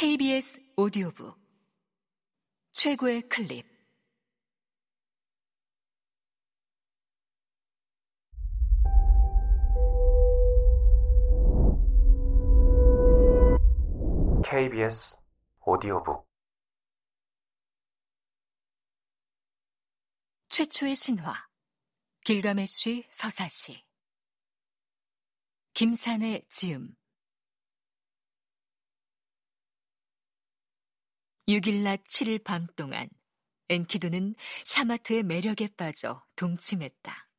KBS 오디오북. 최고의 클립. KBS 오디오북. 최초의 신화 길가메쉬 서사시. 김산의 지음 6일 낮 7일 밤 동안 엔키두는 샤마트의 매력에 빠져 동침했다.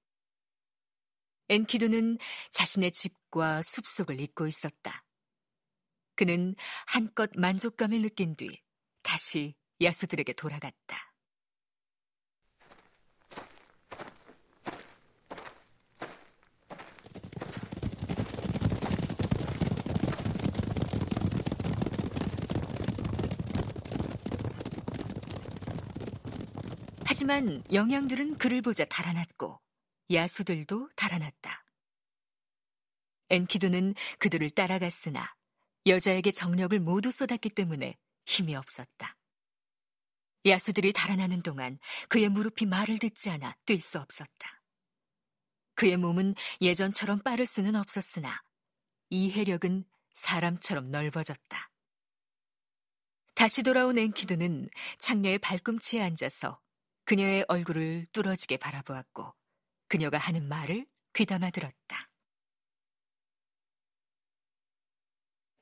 엔키두는 자신의 집과 숲속을 잊고 있었다. 그는 한껏 만족감을 느낀 뒤 다시 야수들에게 돌아갔다. 하지만 영양들은 그를 보자 달아났고 야수들도 달아났다. 엔키두는 그들을 따라갔으나 여자에게 정력을 모두 쏟았기 때문에 힘이 없었다. 야수들이 달아나는 동안 그의 무릎이 말을 듣지 않아 뛸 수 없었다. 그의 몸은 예전처럼 빠를 수는 없었으나 이 해력은 사람처럼 넓어졌다. 다시 돌아온 엔키두는 창녀의 발꿈치에 앉아서 그녀의 얼굴을 뚫어지게 바라보았고 그녀가 하는 말을 귀담아 들었다.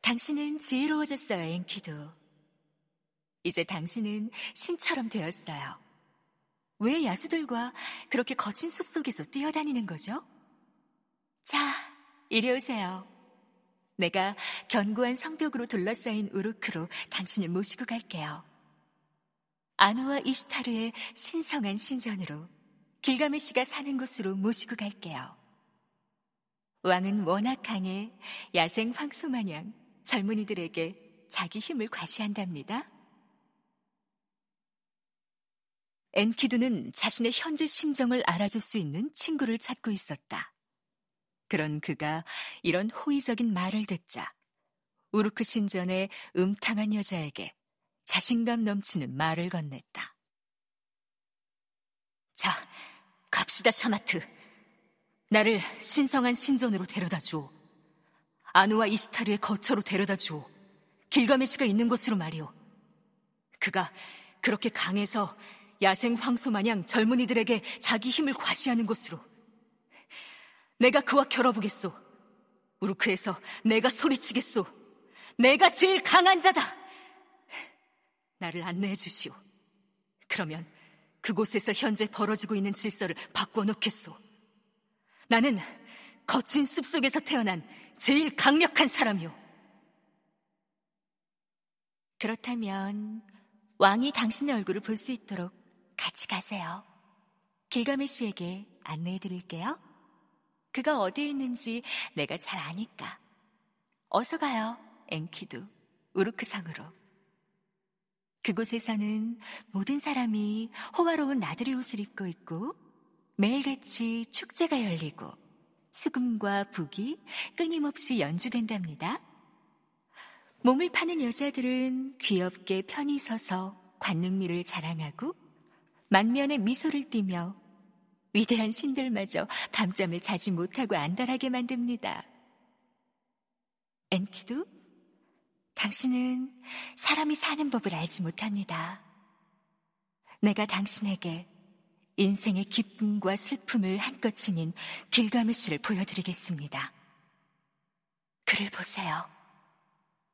당신은 지혜로워졌어요, 앵키도. 이제 당신은 신처럼 되었어요. 왜 야수들과 그렇게 거친 숲 속에서 뛰어다니는 거죠? 자, 이리 오세요. 내가 견고한 성벽으로 둘러싸인 우르크로 당신을 모시고 갈게요. 아누와 이시타르의 신성한 신전으로 길가메시가 사는 곳으로 모시고 갈게요. 왕은 워낙 강해 야생 황소 마냥 젊은이들에게 자기 힘을 과시한답니다. 엔키두는 자신의 현재 심정을 알아줄 수 있는 친구를 찾고 있었다. 그런 그가 이런 호의적인 말을 듣자 우르크 신전의 음탕한 여자에게 자신감 넘치는 말을 건넸다. 자, 갑시다, 샤마트. 나를 신성한 신전으로 데려다 줘. 아누와 이스타르의 거처로 데려다 줘. 길가메시가 있는 곳으로 말이오. 그가 그렇게 강해서 야생 황소 마냥 젊은이들에게 자기 힘을 과시하는 곳으로. 내가 그와 결어보겠소. 우르크에서 내가 소리치겠소. 내가 제일 강한 자다. 나를 안내해 주시오. 그러면 그곳에서 현재 벌어지고 있는 질서를 바꿔 놓겠소. 나는 거친 숲 속에서 태어난 제일 강력한 사람이오. 그렇다면 왕이 당신의 얼굴을 볼 수 있도록 같이 가세요. 길가메시에게 안내해 드릴게요. 그가 어디에 있는지 내가 잘 아니까. 어서 가요, 앵키도. 우르크상으로. 그곳에서는 모든 사람이 호화로운 나들이 옷을 입고 있고 매일같이 축제가 열리고 수금과 북이 끊임없이 연주된답니다. 몸을 파는 여자들은 귀엽게 편히 서서 관능미를 자랑하고 만면에 미소를 띠며 위대한 신들마저 밤잠을 자지 못하고 안달하게 만듭니다. 엔키도 당신은 사람이 사는 법을 알지 못합니다. 내가 당신에게 인생의 기쁨과 슬픔을 한껏 지닌 길가메시를 보여드리겠습니다. 그를 보세요.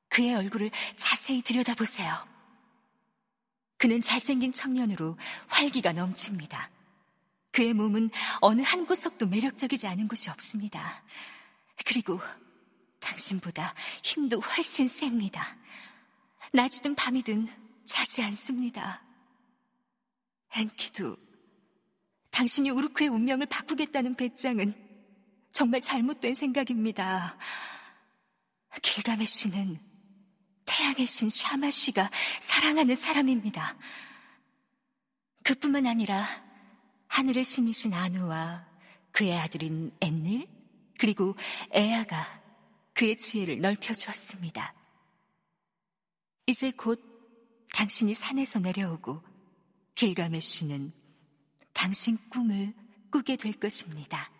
그의 얼굴을 자세히 들여다보세요. 그는 잘생긴 청년으로 활기가 넘칩니다. 그의 몸은 어느 한 구석도 매력적이지 않은 곳이 없습니다. 그리고 당신보다 힘도 훨씬 셉니다. 낮이든 밤이든 자지 않습니다. 앤키도 당신이 우르크의 운명을 바꾸겠다는 배짱은 정말 잘못된 생각입니다. 길가메시는 태양의 신 샤마시가 사랑하는 사람입니다. 그뿐만 아니라 하늘의 신이신 아누와 그의 아들인 앤닐 그리고 에아가 그의 지혜를 넓혀 주었습니다. 이제 곧 당신이 산에서 내려오고 길가메쉬는 당신 꿈을 꾸게 될 것입니다.